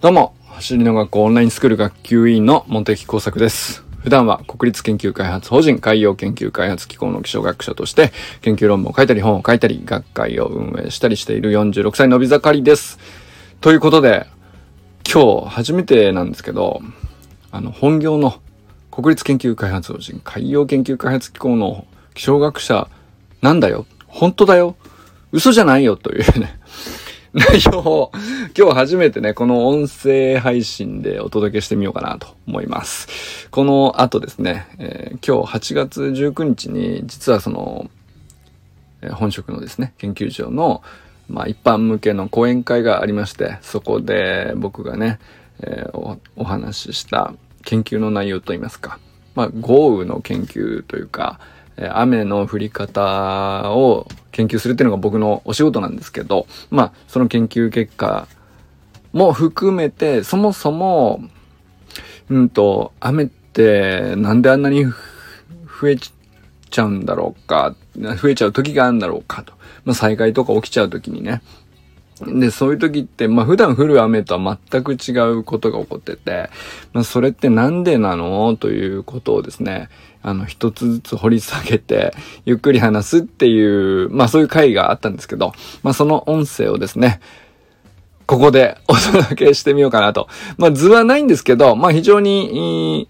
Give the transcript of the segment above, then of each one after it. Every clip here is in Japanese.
どうも、走りの学校オンラインスクール学級委員の茂木耕作です。普段は国立研究開発法人海洋研究開発機構の気象学者として研究論文を書いたり本を書いたり学会を運営したりしている46歳のび盛りです。ということで、今日初めてなんですけど、あの本業の国立研究開発法人海洋研究開発機構の気象学者なんだよ。本当だよ。嘘じゃないよというね内容を今日初めてね、この音声配信でお届けしてみようかなと思います。この後ですね、えー、今日8月19日に実はその、えー、本職のですね、研究所の、まあ一般向けの講演会がありまして、そこで僕がね、えー、おお話しした研究の内容といいますか、まあ豪雨の研究というか、雨の降り方を研究するっていうのが僕のお仕事なんですけど、まあ、その研究結果も含めて、そもそも、うんと、雨ってなんであんなに増えちゃうんだろうか、増えちゃう時があるんだろうかと。まあ、災害とか起きちゃう時にね。で、そういう時って、まあ普段降る雨とは全く違うことが起こってて、まあそれってなんでなの？ということをですね、あの、一つずつ掘り下げて、ゆっくり話すっていう、まあそういう回があったんですけど、まあその音声をですね、ここでお届けしてみようかなと。まあ図はないんですけど、まあ非常に、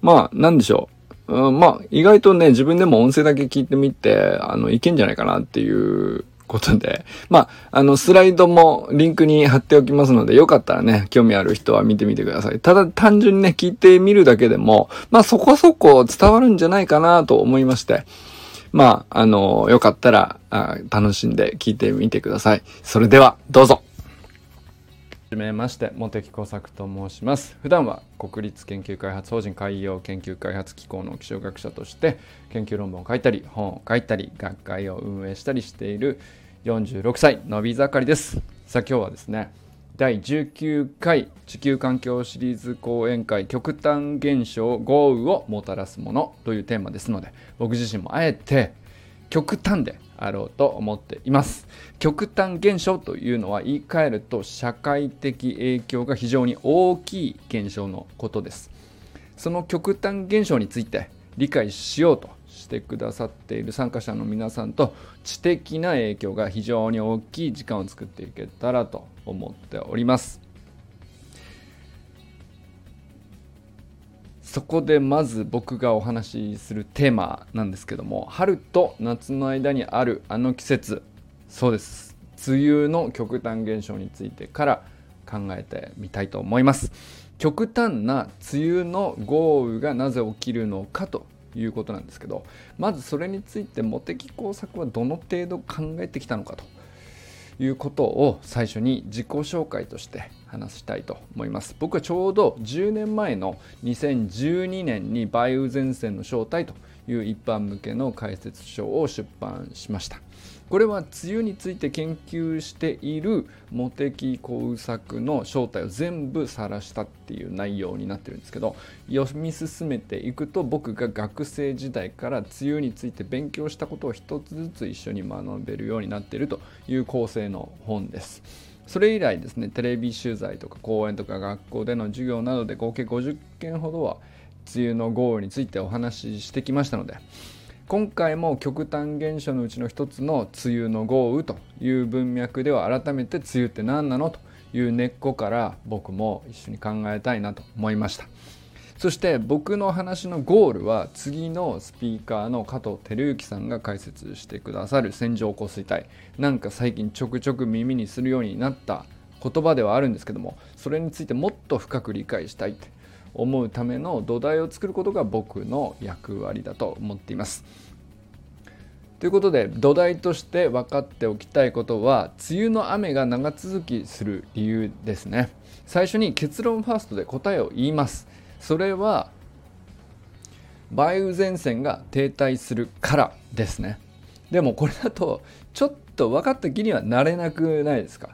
まあなんでしょう。うん、まあ意外とね、自分でも音声だけ聞いてみて、あの、いけんじゃないかなっていうことで、まあ、あの、スライドもリンクに貼っておきますので、よかったらね、興味ある人は見てみてください。ただ、単純にね、聞いてみるだけでも、まあ、そこそこ伝わるんじゃないかなと思いまして、まあ、あの、よかったら、あ楽しんで聞いてみてください。それでは、どうぞ。はじめまして、茂木工作と申します。普段は国立研究開発法人海洋研究開発機構の気象学者として研究論文を書いたり、本を書いたり、学会を運営したりしている46歳のび盛りです。さあ今日はですね、第19回地球環境シリーズ講演会極端現象豪雨をもたらすものというテーマですので、僕自身もあえて極端であろうと思っています。極端現象というのは言い換えると社会的影響が非常に大きい現象のことです。その極端現象について理解しようとしてくださっている参加者の皆さんと知的な影響が非常に大きい時間を作っていけたらと思っております。そこでまず僕がお話しするテーマなんですけども春と夏の間にあるあの季節そうです。梅雨の極端現象についてから考えてみたいと思います。極端な梅雨の豪雨がなぜ起きるのかということなんですけどまずそれについて茂木工作はどの程度考えてきたのかということを最初に自己紹介として話したいと思います僕はちょうど10年前の2012年に梅雨前線の正体という一般向けの解説書を出版しましたこれは梅雨について研究している茂木工作の正体を全部晒したっていう内容になってるんですけど読み進めていくと僕が学生時代から梅雨について勉強したことを一つずつ一緒に学べるようになっているという構成の本です。それ以来ですねテレビ取材とか講演とか学校での授業などで合計50件ほどは梅雨の豪雨についてお話ししてきましたので今回も極端現象のうちの一つの梅雨の豪雨という文脈では改めて梅雨って何なのという根っこから僕も一緒に考えたいなと思いました。そして僕の話のゴールは次のスピーカーの加藤照之さんが解説してくださる線状降水帯なんか最近ちょくちょく耳にするようになった言葉ではあるんですけどもそれについてもっと深く理解したいって思うための土台を作ることが僕の役割だと思っています。ということで土台として分かっておきたいことは梅雨の雨が長続きする理由ですね。最初に結論ファーストで答えを言います。それは梅雨前線が停滞するからですね。でもこれだとちょっと分かった気にはなれなくないですか？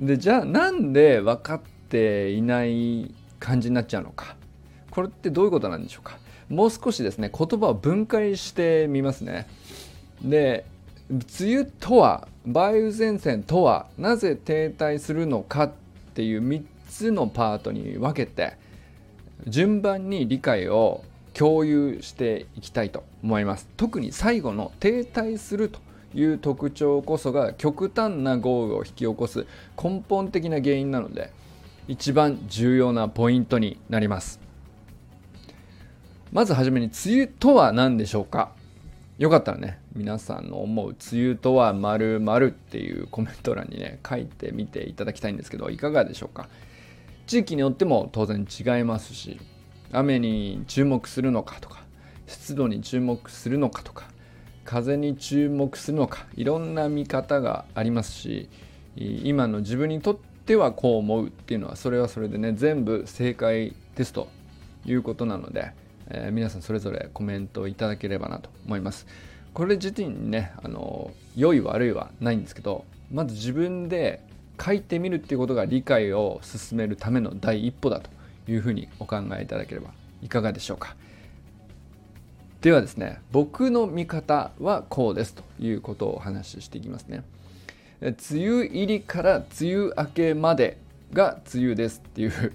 でじゃあなんで分かっていない感じになっちゃうのか？これってどういうことなんでしょうか？もう少しですね言葉を分解してみますね。で梅雨とは梅雨前線とはなぜ停滞するのかっていう3つのパートに分けて順番に理解を共有していきたいと思います。特に最後の停滞するという特徴こそが極端な豪雨を引き起こす根本的な原因なので一番重要なポイントになります。まずはじめに梅雨とは何でしょうか？よかったらね皆さんの思う梅雨とは〇〇っていうコメント欄にね書いてみていただきたいんですけどいかがでしょうか？地域によっても当然違いますし雨に注目するのかとか湿度に注目するのかとか風に注目するのかいろんな見方がありますし今の自分にとってはこう思うっていうのはそれはそれでね全部正解ですということなので、えー、皆さんそれぞれコメントいただければなと思います。これ自体にねあの良い悪いはないんですけどまず自分で書いてみるっていうことが理解を進めるための第一歩だというふうにお考えいただければいかがでしょうか。ではですね僕の見方はこうですということをお話ししていきますね。梅雨入りから梅雨明けまでが梅雨ですっていう。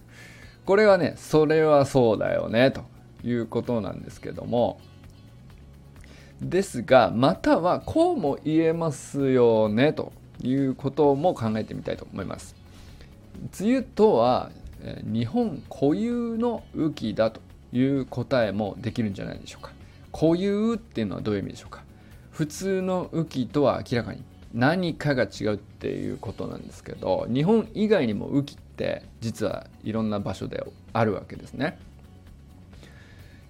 これはねそれはそうだよねということなんですけども。ですがまたはこうも言えますよねと。いうことも考えてみたいと思います。梅雨とは日本固有の雨季だという答えもできるんじゃないでしょうか。固有っていうのはどういう意味でしょうか。普通の雨季とは明らかに何かが違うっていうことなんですけど日本以外にも雨季って実はいろんな場所であるわけですね。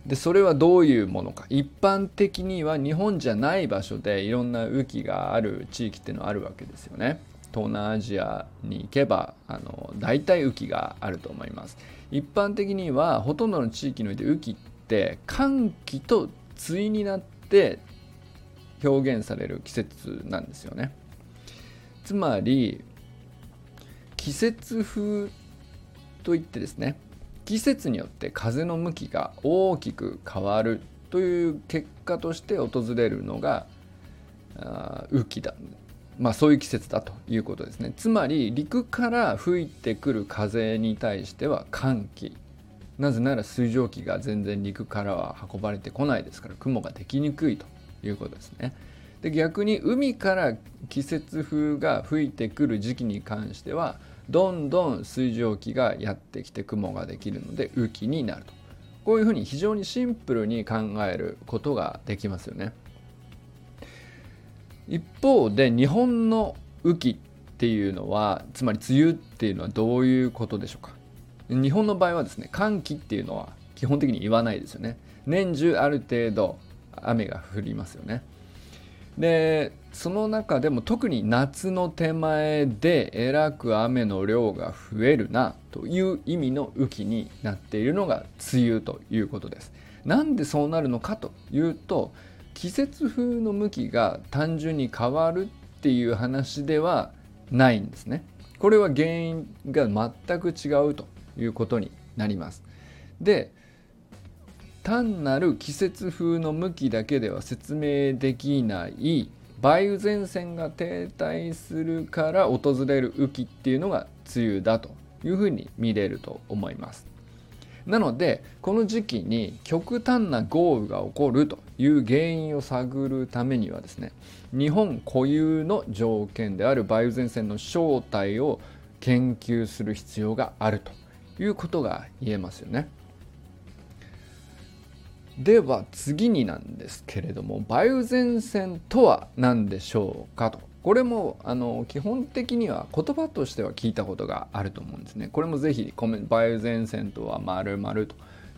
でそれはどういうものか。一般的には日本じゃない場所でいろんな雨季がある地域っていうのはあるわけですよね。東南アジアに行けばあの大体雨季があると思います。一般的にはほとんどの地域において雨季って寒気と対になって表現される季節なんですよね。つまり季節風といってですね季節によって風の向きが大きく変わるという結果として訪れるのが雨季だ。まあそういう季節だということですね。つまり陸から吹いてくる風に対しては寒気。なぜなら水蒸気が全然陸からは運ばれてこないですから雲ができにくいということですね。で逆に海から季節風が吹いてくる時期に関してはどんどん水蒸気がやってきて雲ができるので雨季になると。こういうふうに非常にシンプルに考えることができますよね。一方で日本の雨季っていうのはつまり梅雨っていうのはどういうことでしょうか。日本の場合はですね寒気っていうのは基本的に言わないですよね。年中ある程度雨が降りますよね。でその中でも特に夏の手前でえらく雨の量が増えるなという意味の雨季になっているのが梅雨ということです。なんでそうなるのかというと季節風の向きが単純に変わるっていう話ではないんですね。これは原因が全く違うということになります。で単なる季節風の向きだけでは説明できない梅雨前線が停滞するから訪れる雨季っていうのが梅雨だというふうに見れると思いますなのでこの時期に極端な豪雨が起こるという原因を探るためにはですね日本固有の条件である梅雨前線の正体を研究する必要があるということが言えますよね。では次になんですけれども梅雨前線とは何でしょうかと。これもあの基本的には言葉としては聞いたことがあると思うんですね。これもぜひ梅雨前線とは〇〇と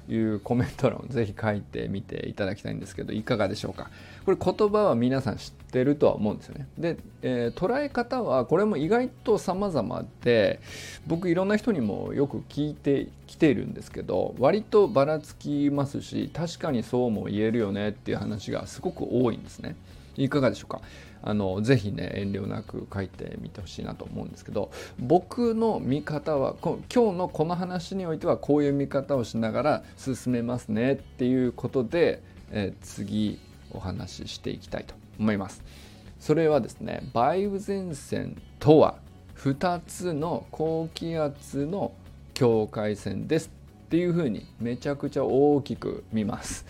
いうコメント欄をぜひ書いてみていただきたいんですけどいかがでしょうか？これ言葉は皆さん知ってるとは思うんですよね。で、えー、捉え方はこれも意外と様々で僕いろんな人にもよく聞いてきているんですけど割とばらつきますし確かにそうも言えるよねっていう話がすごく多いんですね。いかがでしょうか？あのぜひね遠慮なく書いてみてほしいなと思うんですけど僕の見方は今日のこの話においてはこういう見方をしながら進めますねっていうことで、えー、次お話ししていきたいと思います。それはですね梅雨前線とは2つの高気圧の境界線ですっていうふうにめちゃくちゃ大きく見ます。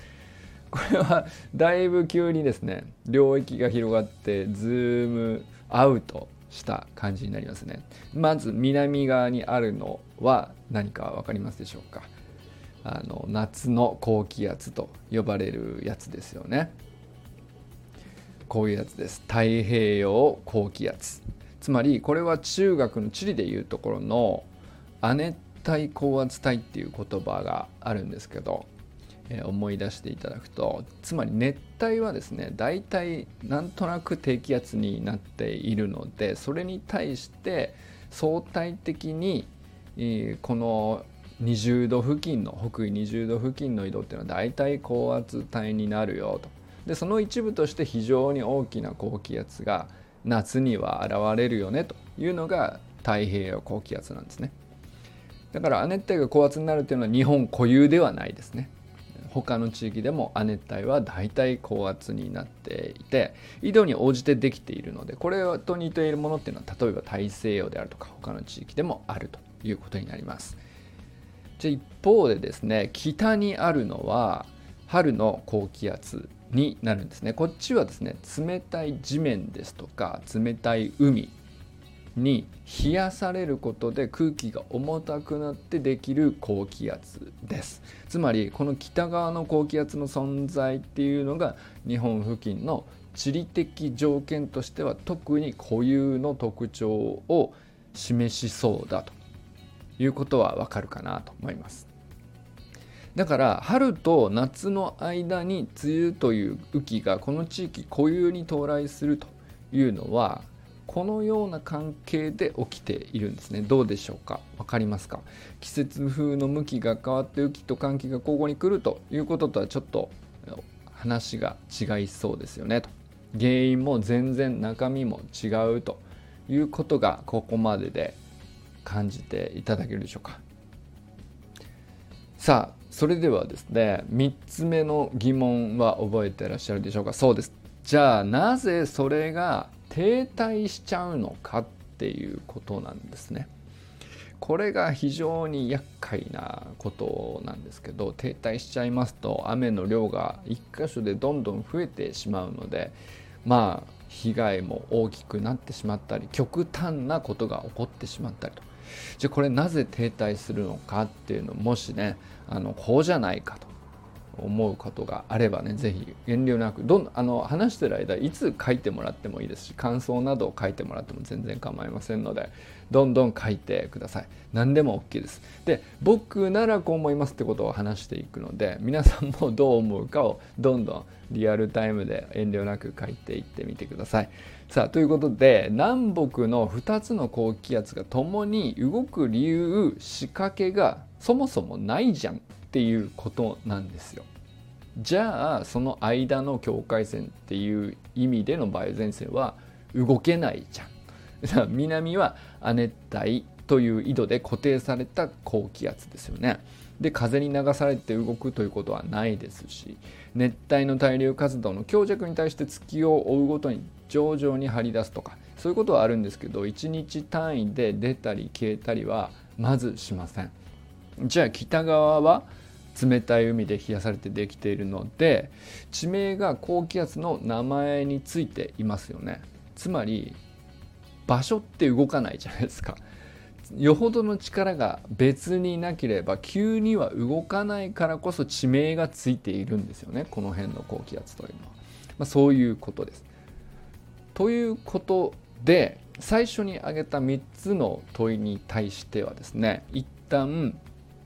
これはだいぶ急にですね領域が広がってズームアウトした感じになりますねまず南側にあるのは何か分かりますでしょうか？あの夏の高気圧と呼ばれるやつですよねこういうやつです。太平洋高気圧。つまりこれは中学の地理でいうところの亜熱帯高圧帯っていう言葉があるんですけど、えー、思い出していただくとつまり熱帯はですね大体なんとなく低気圧になっているのでそれに対して相対的に、えー、この20度付近の北緯20度付近の緯度っていうのは大体高圧帯になるよと。でその一部として非常に大きな高気圧が夏には現れるよねというのが太平洋高気圧なんですね。だから亜熱帯が高圧になるというのは日本固有ではないですね。他の地域でも亜熱帯は大体高圧になっていて緯度に応じてできているのでこれと似ているものっていうのは例えば大西洋であるとか他の地域でもあるということになります。じゃ一方でですね北にあるのは春の高気圧になるんですね。こっちはですね冷たい地面ですとか冷たい海に冷やされることで空気が重たくなってできる高気圧です。つまりこの北側の高気圧の存在っていうのが日本付近の地理的条件としては特に固有の特徴を示しそうだということはわかるかなと思います。だから春と夏の間に梅雨という雨季がこの地域固有に到来するというのはこのような関係で起きているんですね。どうでしょうか？分かりますか？季節風の向きが変わって雨季と寒気が交互に来るということとはちょっと話が違いそうですよね。と。原因も全然中身も違うということがここまでで感じていただけるでしょうか。さあそれではですね3つ目の疑問は覚えてらっしゃるでしょうか？そうです。じゃあなぜそれが停滞しちゃうのかっていうことなんですね。これが非常に厄介なことなんですけど停滞しちゃいますと雨の量が1箇所でどんどん増えてしまうのでまあ被害も大きくなってしまったり極端なことが起こってしまったりと。じゃあこれなぜ停滞するのかっていうのもしねあのこうじゃないかと思うことがあればね是非遠慮なくどんあの話してる間いつ書いてもらってもいいですし感想などを書いてもらっても全然構いませんのでどんどん書いてください。何でも OK です。で僕ならこう思いますってことを話していくので皆さんもどう思うかをどんどんリアルタイムで遠慮なく書いていってみてください。さあということで南北の2つの高気圧が共に動く理由仕掛けがそもそもないじゃんっていうことなんですよ。じゃあその間の境界線っていう意味での梅雨前線は動けないじゃん。南は亜熱帯という緯度で固定された高気圧ですよね。で風に流されて動くということはないですし熱帯の対流活動の強弱に対して月を追うごとに徐々に張り出すとかそういうことはあるんですけど1日単位で出たり消えたりはまずしません。じゃあ北側は冷たい海で冷やされてできているので地名が高気圧の名前についていますよね。つまり場所って動かないじゃないですか。よほどの力が別になければ急には動かないからこそ地名がついているんですよね。この辺の高気圧というのは、まあ、そういうことです。ということで最初に挙げた3つの問いに対してはですね一旦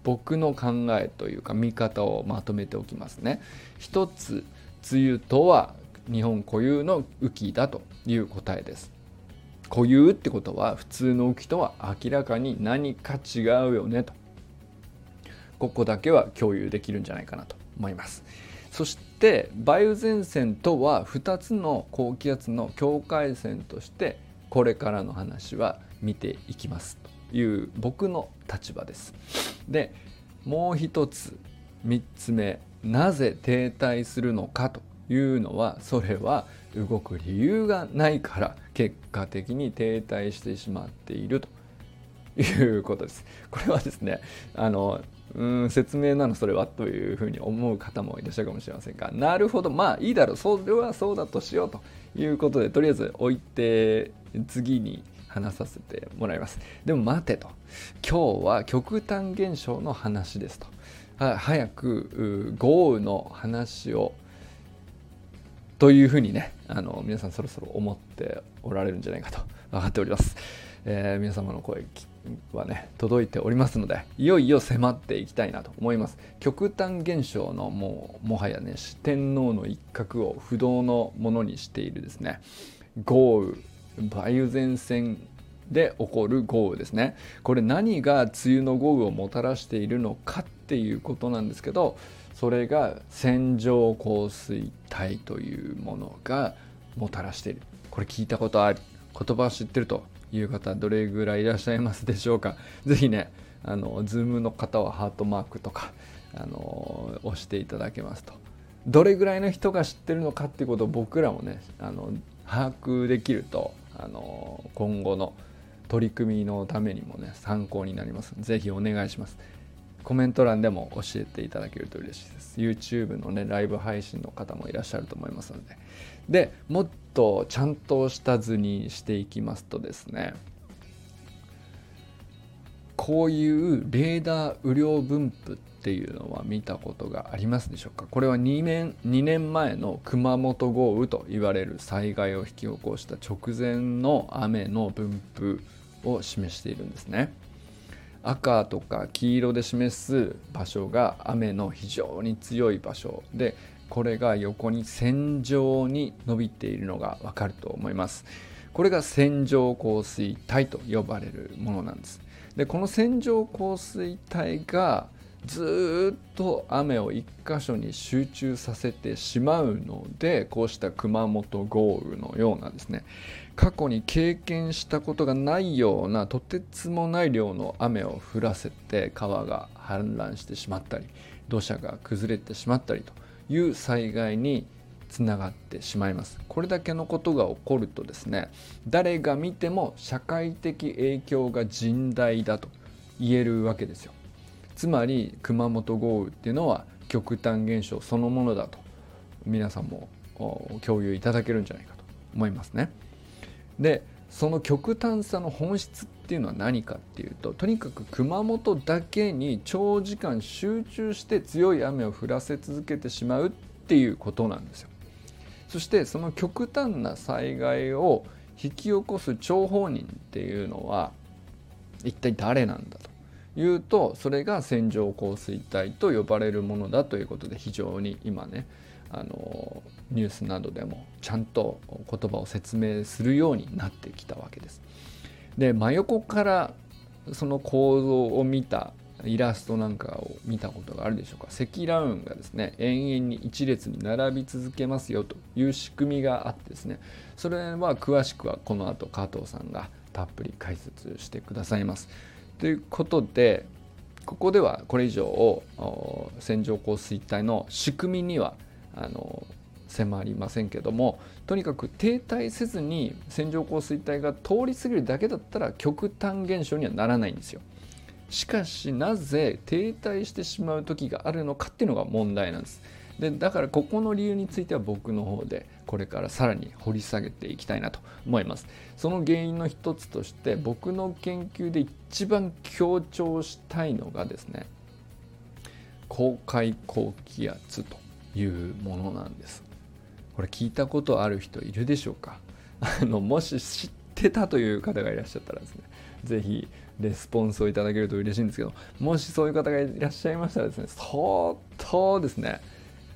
僕の考えというか見方をまとめておきますね。一つ梅雨とは日本固有の雨季だという答えです。固有ってことは普通の雨季とは明らかに何か違うよねと。ここだけは共有できるんじゃないかなと思います。そして梅雨前線とは2つの高気圧の境界線としてこれからの話は見ていきますという僕の立場です。でもう一つ3つ目なぜ停滞するのかというのはそれは動く理由がないから結果的に停滞してしまっているということです。これはですねあのうん説明なのそれは？というふうに思う方もいらっしゃるかもしれませんが。なるほど。まあいいだろう。それはそうだとしようということでとりあえず置いて次に話させてもらいます。でも待てと。今日は極端現象の話ですと。早く豪雨の話をというふうにねあの皆さんそろそろ思っておられるんじゃないかと。分かっております、えー、皆様の声はね届いておりますのでいよいよ迫っていきたいなと思います。極端現象のもうもはやね四天王の一角を不動のものにしているですね。豪雨梅雨前線で起こる豪雨ですね。これ何が梅雨の豪雨をもたらしているのかっていうことなんですけどそれが線状降水帯というものがもたらしている。これ聞いたことある。言葉を知ってるという方どれぐらいいらっしゃいますでしょうか？是非ねあのズームの方はハートマークとかあの押していただけますと。どれぐらいの人が知ってるのかっていうことを僕らもねあの把握できるとあの今後の取り組みのためにもね参考になります。是非お願いします。コメント欄でも教えていただけると嬉しいです。YouTube のねライブ配信の方もいらっしゃると思いますので。でもっとちゃんとした図にしていきますとですね。こういうレーダー雨量分布っていうのは見たことがありますでしょうか？これは2年 ,2 年前の熊本豪雨と言われる災害を引き起こした直前の雨の分布を示しているんですね。赤とか黄色で示す場所が雨の非常に強い場所。でこれが横に線状に伸びているのがわかると思います。これが線状降水帯と呼ばれるものなんです。でこの線状降水帯がずっと雨を一箇所に集中させてしまうのでこうした熊本豪雨のようなですね。過去に経験したことがないようなとてつもない量の雨を降らせて川が氾濫してしまったり土砂が崩れてしまったりという災害につながってしまいます。これだけのことが起こるとですね誰が見ても社会的影響が甚大だと言えるわけですよ。つまり熊本豪雨っていうのは極端現象そのものだと皆さんも共有いただけるんじゃないかと思いますね。でその極端さの本質っていうのは何かっていうととにかく熊本だけに長時間集中して強い雨を降らせ続けてしまうっていうことなんですよ。そしてその極端な災害を引き起こす張本人っていうのは一体誰なんだというとそれが線状降水帯と呼ばれるものだということで非常に今ねあのニュースなどでもちゃんと言葉を説明するようになってきたわけです。で真横からその構造を見たイラストなんかを見たことがあるでしょうか積乱雲がですね延々に一列に並び続けますよという仕組みがあってですねそれは詳しくはこの後加藤さんがたっぷり解説してくださいます。ということでここではこれ以上線状降水帯の仕組みにはあの迫りませんけどもとにかく停滞せずに線状降水帯が通り過ぎるだけだったら極端現象にはならないんですよ。しかしなぜ停滞してしまう時があるのかっていうのが問題なんです。でだからここの理由については僕の方でこれからさらに掘り下げていきたいなと思います。その原因の一つとして僕の研究で一番強調したいのがですね公開高気圧というものなんです。これ聞いたことある人いるでしょうか？あのもし知ってたという方がいらっしゃったらですね是非レスポンスをいただけると嬉しいんですけどもしそういう方がいらっしゃいましたらですね相当ですね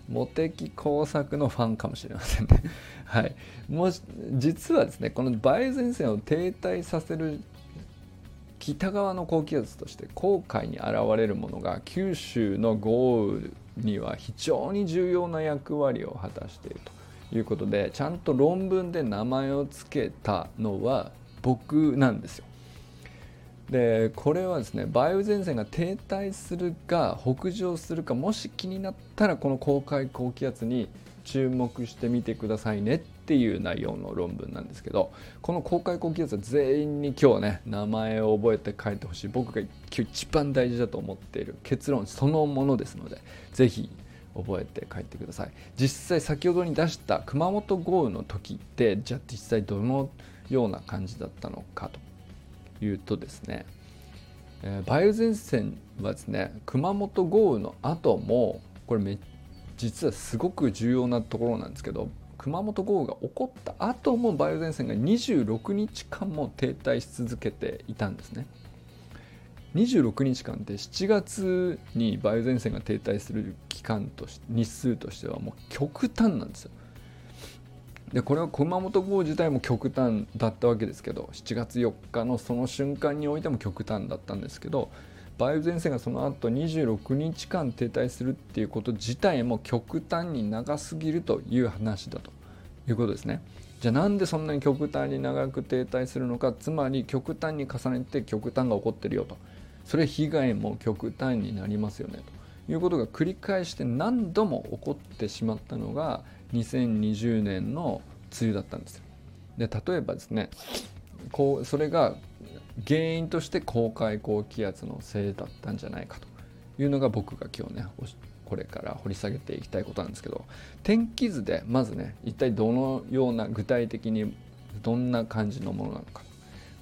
茂木工作のファンかもしれませんね。はい。もし実はですねこの梅雨前線を停滞させる北側の高気圧として黄海に現れるものが九州の豪雨には非常に重要な役割を果たしているということでちゃんと論文で名前を付けたのは僕なんですよ。でこれはですね梅雨前線が停滞するか北上するかもし気になったらこの黄海高気圧に注目してみてくださいねっていう内容の論文なんですけどこの公開高気圧は全員に今日ね名前を覚えて書いてほしい。僕が今日一番大事だと思っている結論そのものですのでぜひ覚えて帰ってください。実際先ほどに出した熊本豪雨の時ってじゃあ実際どのような感じだったのかというとですね、えー、梅雨前線はですね熊本豪雨の後もこれめ実はすごく重要なところなんですけど熊本豪雨が起こった後も梅雨前線が26日間も停滞し続けていたんですね。26日間って7月に梅雨前線が停滞する期間として日数としてはもう極端なんですよ。でこれは熊本豪雨自体も極端だったわけですけど7月4日のその瞬間においても極端だったんですけど梅雨前線がその後26日間停滞するっていうこと自体も極端に長すぎるという話だと。いうことですね。じゃあなんでそんなに極端に長く停滞するのか？つまり極端に重ねて極端が起こってるよと。それ被害も極端になりますよねと。いうことが繰り返して何度も起こってしまったのが2020年の梅雨だったんですよ。で例えばですねこうそれが原因として高海高気圧のせいだったんじゃないかというのが僕が今日ねこれから掘り下げていきたいことなんですけど天気図でまずね一体どのような具体的にどんな感じのものなのか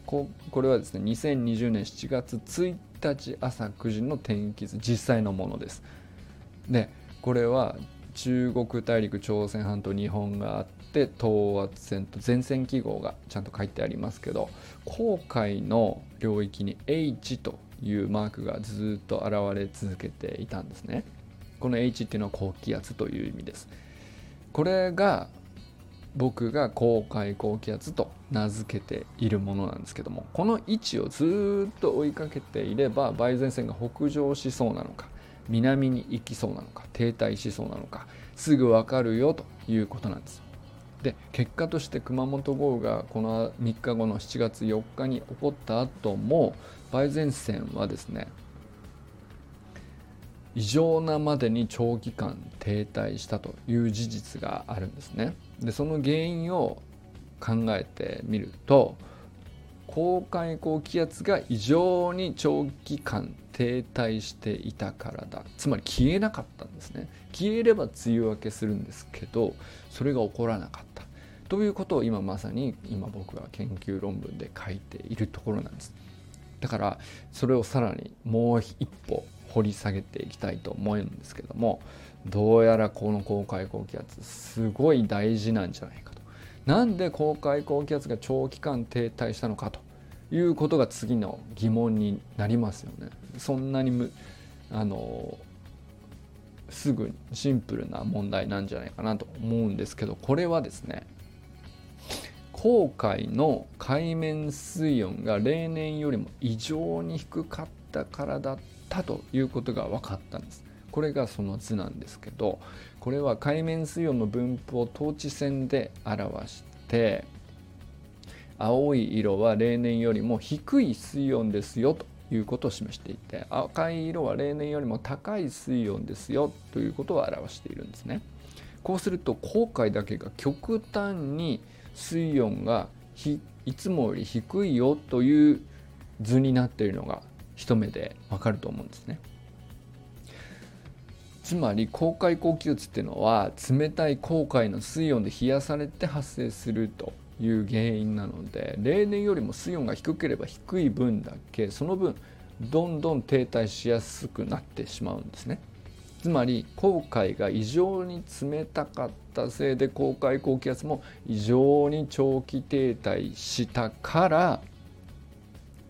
ここれはですね2020年7月1日朝9時の天気図実際のものですでこれは中国大陸朝鮮半島日本があって等圧線と前線記号がちゃんと書いてありますけど黄海の領域に H というマークがずっと現れ続けていたんですね。この H っていうのは高気圧という意味です。これが僕が黄海高気圧と名付けているものなんですけどもこの位置をずっと追いかけていれば梅雨前線が北上しそうなのか。南に行きそうなのか停滞しそうなのかすぐ分かるよということなんです。で結果として熊本豪雨がこの3日後の7月4日に起こった後も梅雨前線はですね異常なまでに長期間停滞したという事実があるんですね。でその原因を考えてみると高海高気圧が異常に長期間停滞していたからだ。つまり消えなかったんですね。消えれば梅雨明けするんですけどそれが起こらなかった。ということを今まさに今僕が研究論文で書いているところなんです。だからそれをさらにもう一歩掘り下げていきたいと思うんですけどもどうやらこの公開高気圧すごい大事なんじゃないかと。なんで公開高気圧が長期間停滞したのかと。いうことが次の疑問になりますよね。そんなにむあのすぐシンプルな問題なんじゃないかなと思うんですけどこれはですね航海の海面水温が例年よりも異常に低かったからだったということが分かったんです。これがその図なんですけどこれは海面水温の分布を等値線で表して青い色は例年よりも低い水温ですよということを示していて赤い色は例年よりも高い水温ですよということを表しているんですね。こうすると航海だけが極端に水温がいつもより低いよという図になっているのが一目でわかると思うんですね。つまり航海高気圧っていうのは冷たい航海の水温で冷やされて発生するという原因なので例年よりも水温が低ければ低い分だけその分どんどん停滞しやすくなってしまうんですね。つまり航海が異常に冷たかったせいで航海高気圧も異常に長期停滞したから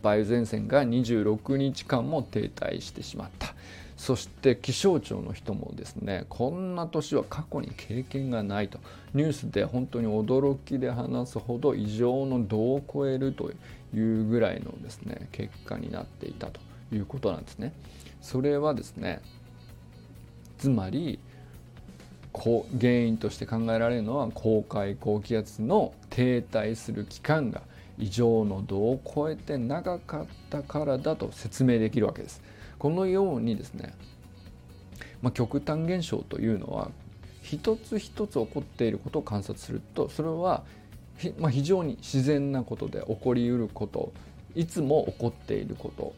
梅雨前線が26日間も停滞してしまった。そして気象庁の人もですねこんな年は過去に経験がないとニュースで本当に驚きで話すほど異常の度を超えるというぐらいのですね結果になっていたということなんですね。それはですねつまり原因として考えられるのは高海高気圧の停滞する期間が異常の度を超えて長かったからだと説明できるわけです。このようにですね、まあ、極端現象というのは一つ一つ起こっていることを観察するとそれはまあ、非常に自然なことで起こりうることいつも起こっていること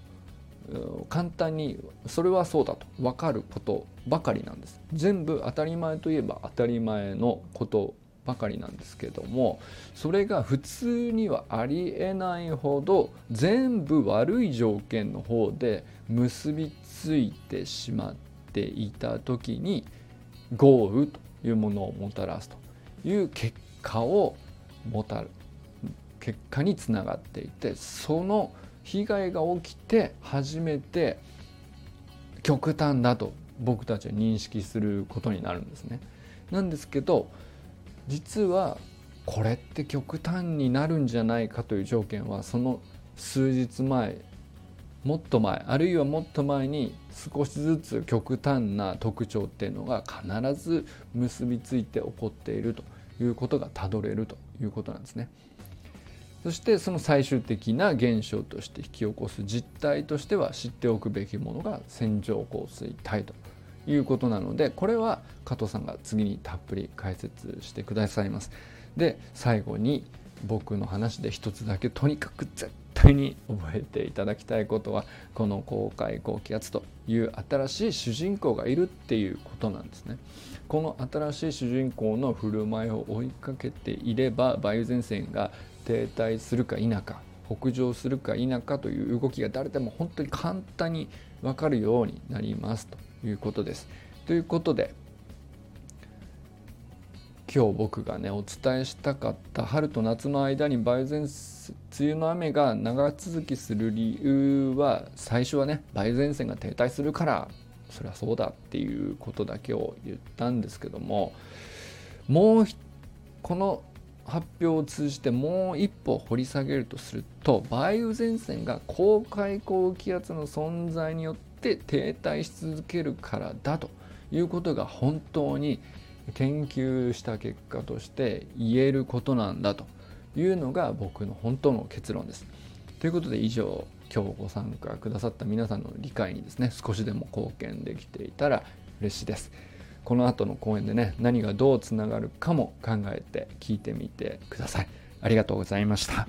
簡単にそれはそうだと分かることばかりなんです。全部当たり前といえば当たり前のことばかりなんですけどもそれが普通にはありえないほど全部悪い条件の方で結びついてしまっていた時に豪雨というものをもたらすという結果をもたる結果につながっていてその被害が起きて初めて極端だと僕たちは認識することになるんですね。なんですけど実はこれって極端になるんじゃないかという条件はその数日前もっと前あるいはもっと前に少しずつ極端な特徴っていうのが必ず結びついて起こっているということがたどれるということなんですね。そしてその最終的な現象として引き起こす実態としては知っておくべきものが線状降水帯ということなのでこれは加藤さんが次にたっぷり解説してくださいます。で最後に僕の話で一つだけとにかく絶対に覚えていただきたいことはこの公開高気圧という新しい主人公がいるっていうことなんですね。この新しい主人公の振る舞いを追いかけていれば梅雨前線が停滞するか否か北上するか否かという動きが誰でも本当に簡単に分かるようになりますということです。ということで今日僕がねお伝えしたかった春と夏の間に梅雨前梅雨の雨が長続きする理由は最初はね梅雨前線が停滞するからそりゃそうだっていうことだけを言ったんですけどももうこの発表を通じてもう一歩掘り下げるとすると梅雨前線が高海高気圧の存在によってって停滞し続けるからだということが本当に研究した結果として言えることなんだというのが僕の本当の結論です。ということで以上今日ご参加くださった皆さんの理解にですね少しでも貢献できていたら嬉しいです。この後の講演でね何がどうつながるかも考えて聞いてみてください。ありがとうございました。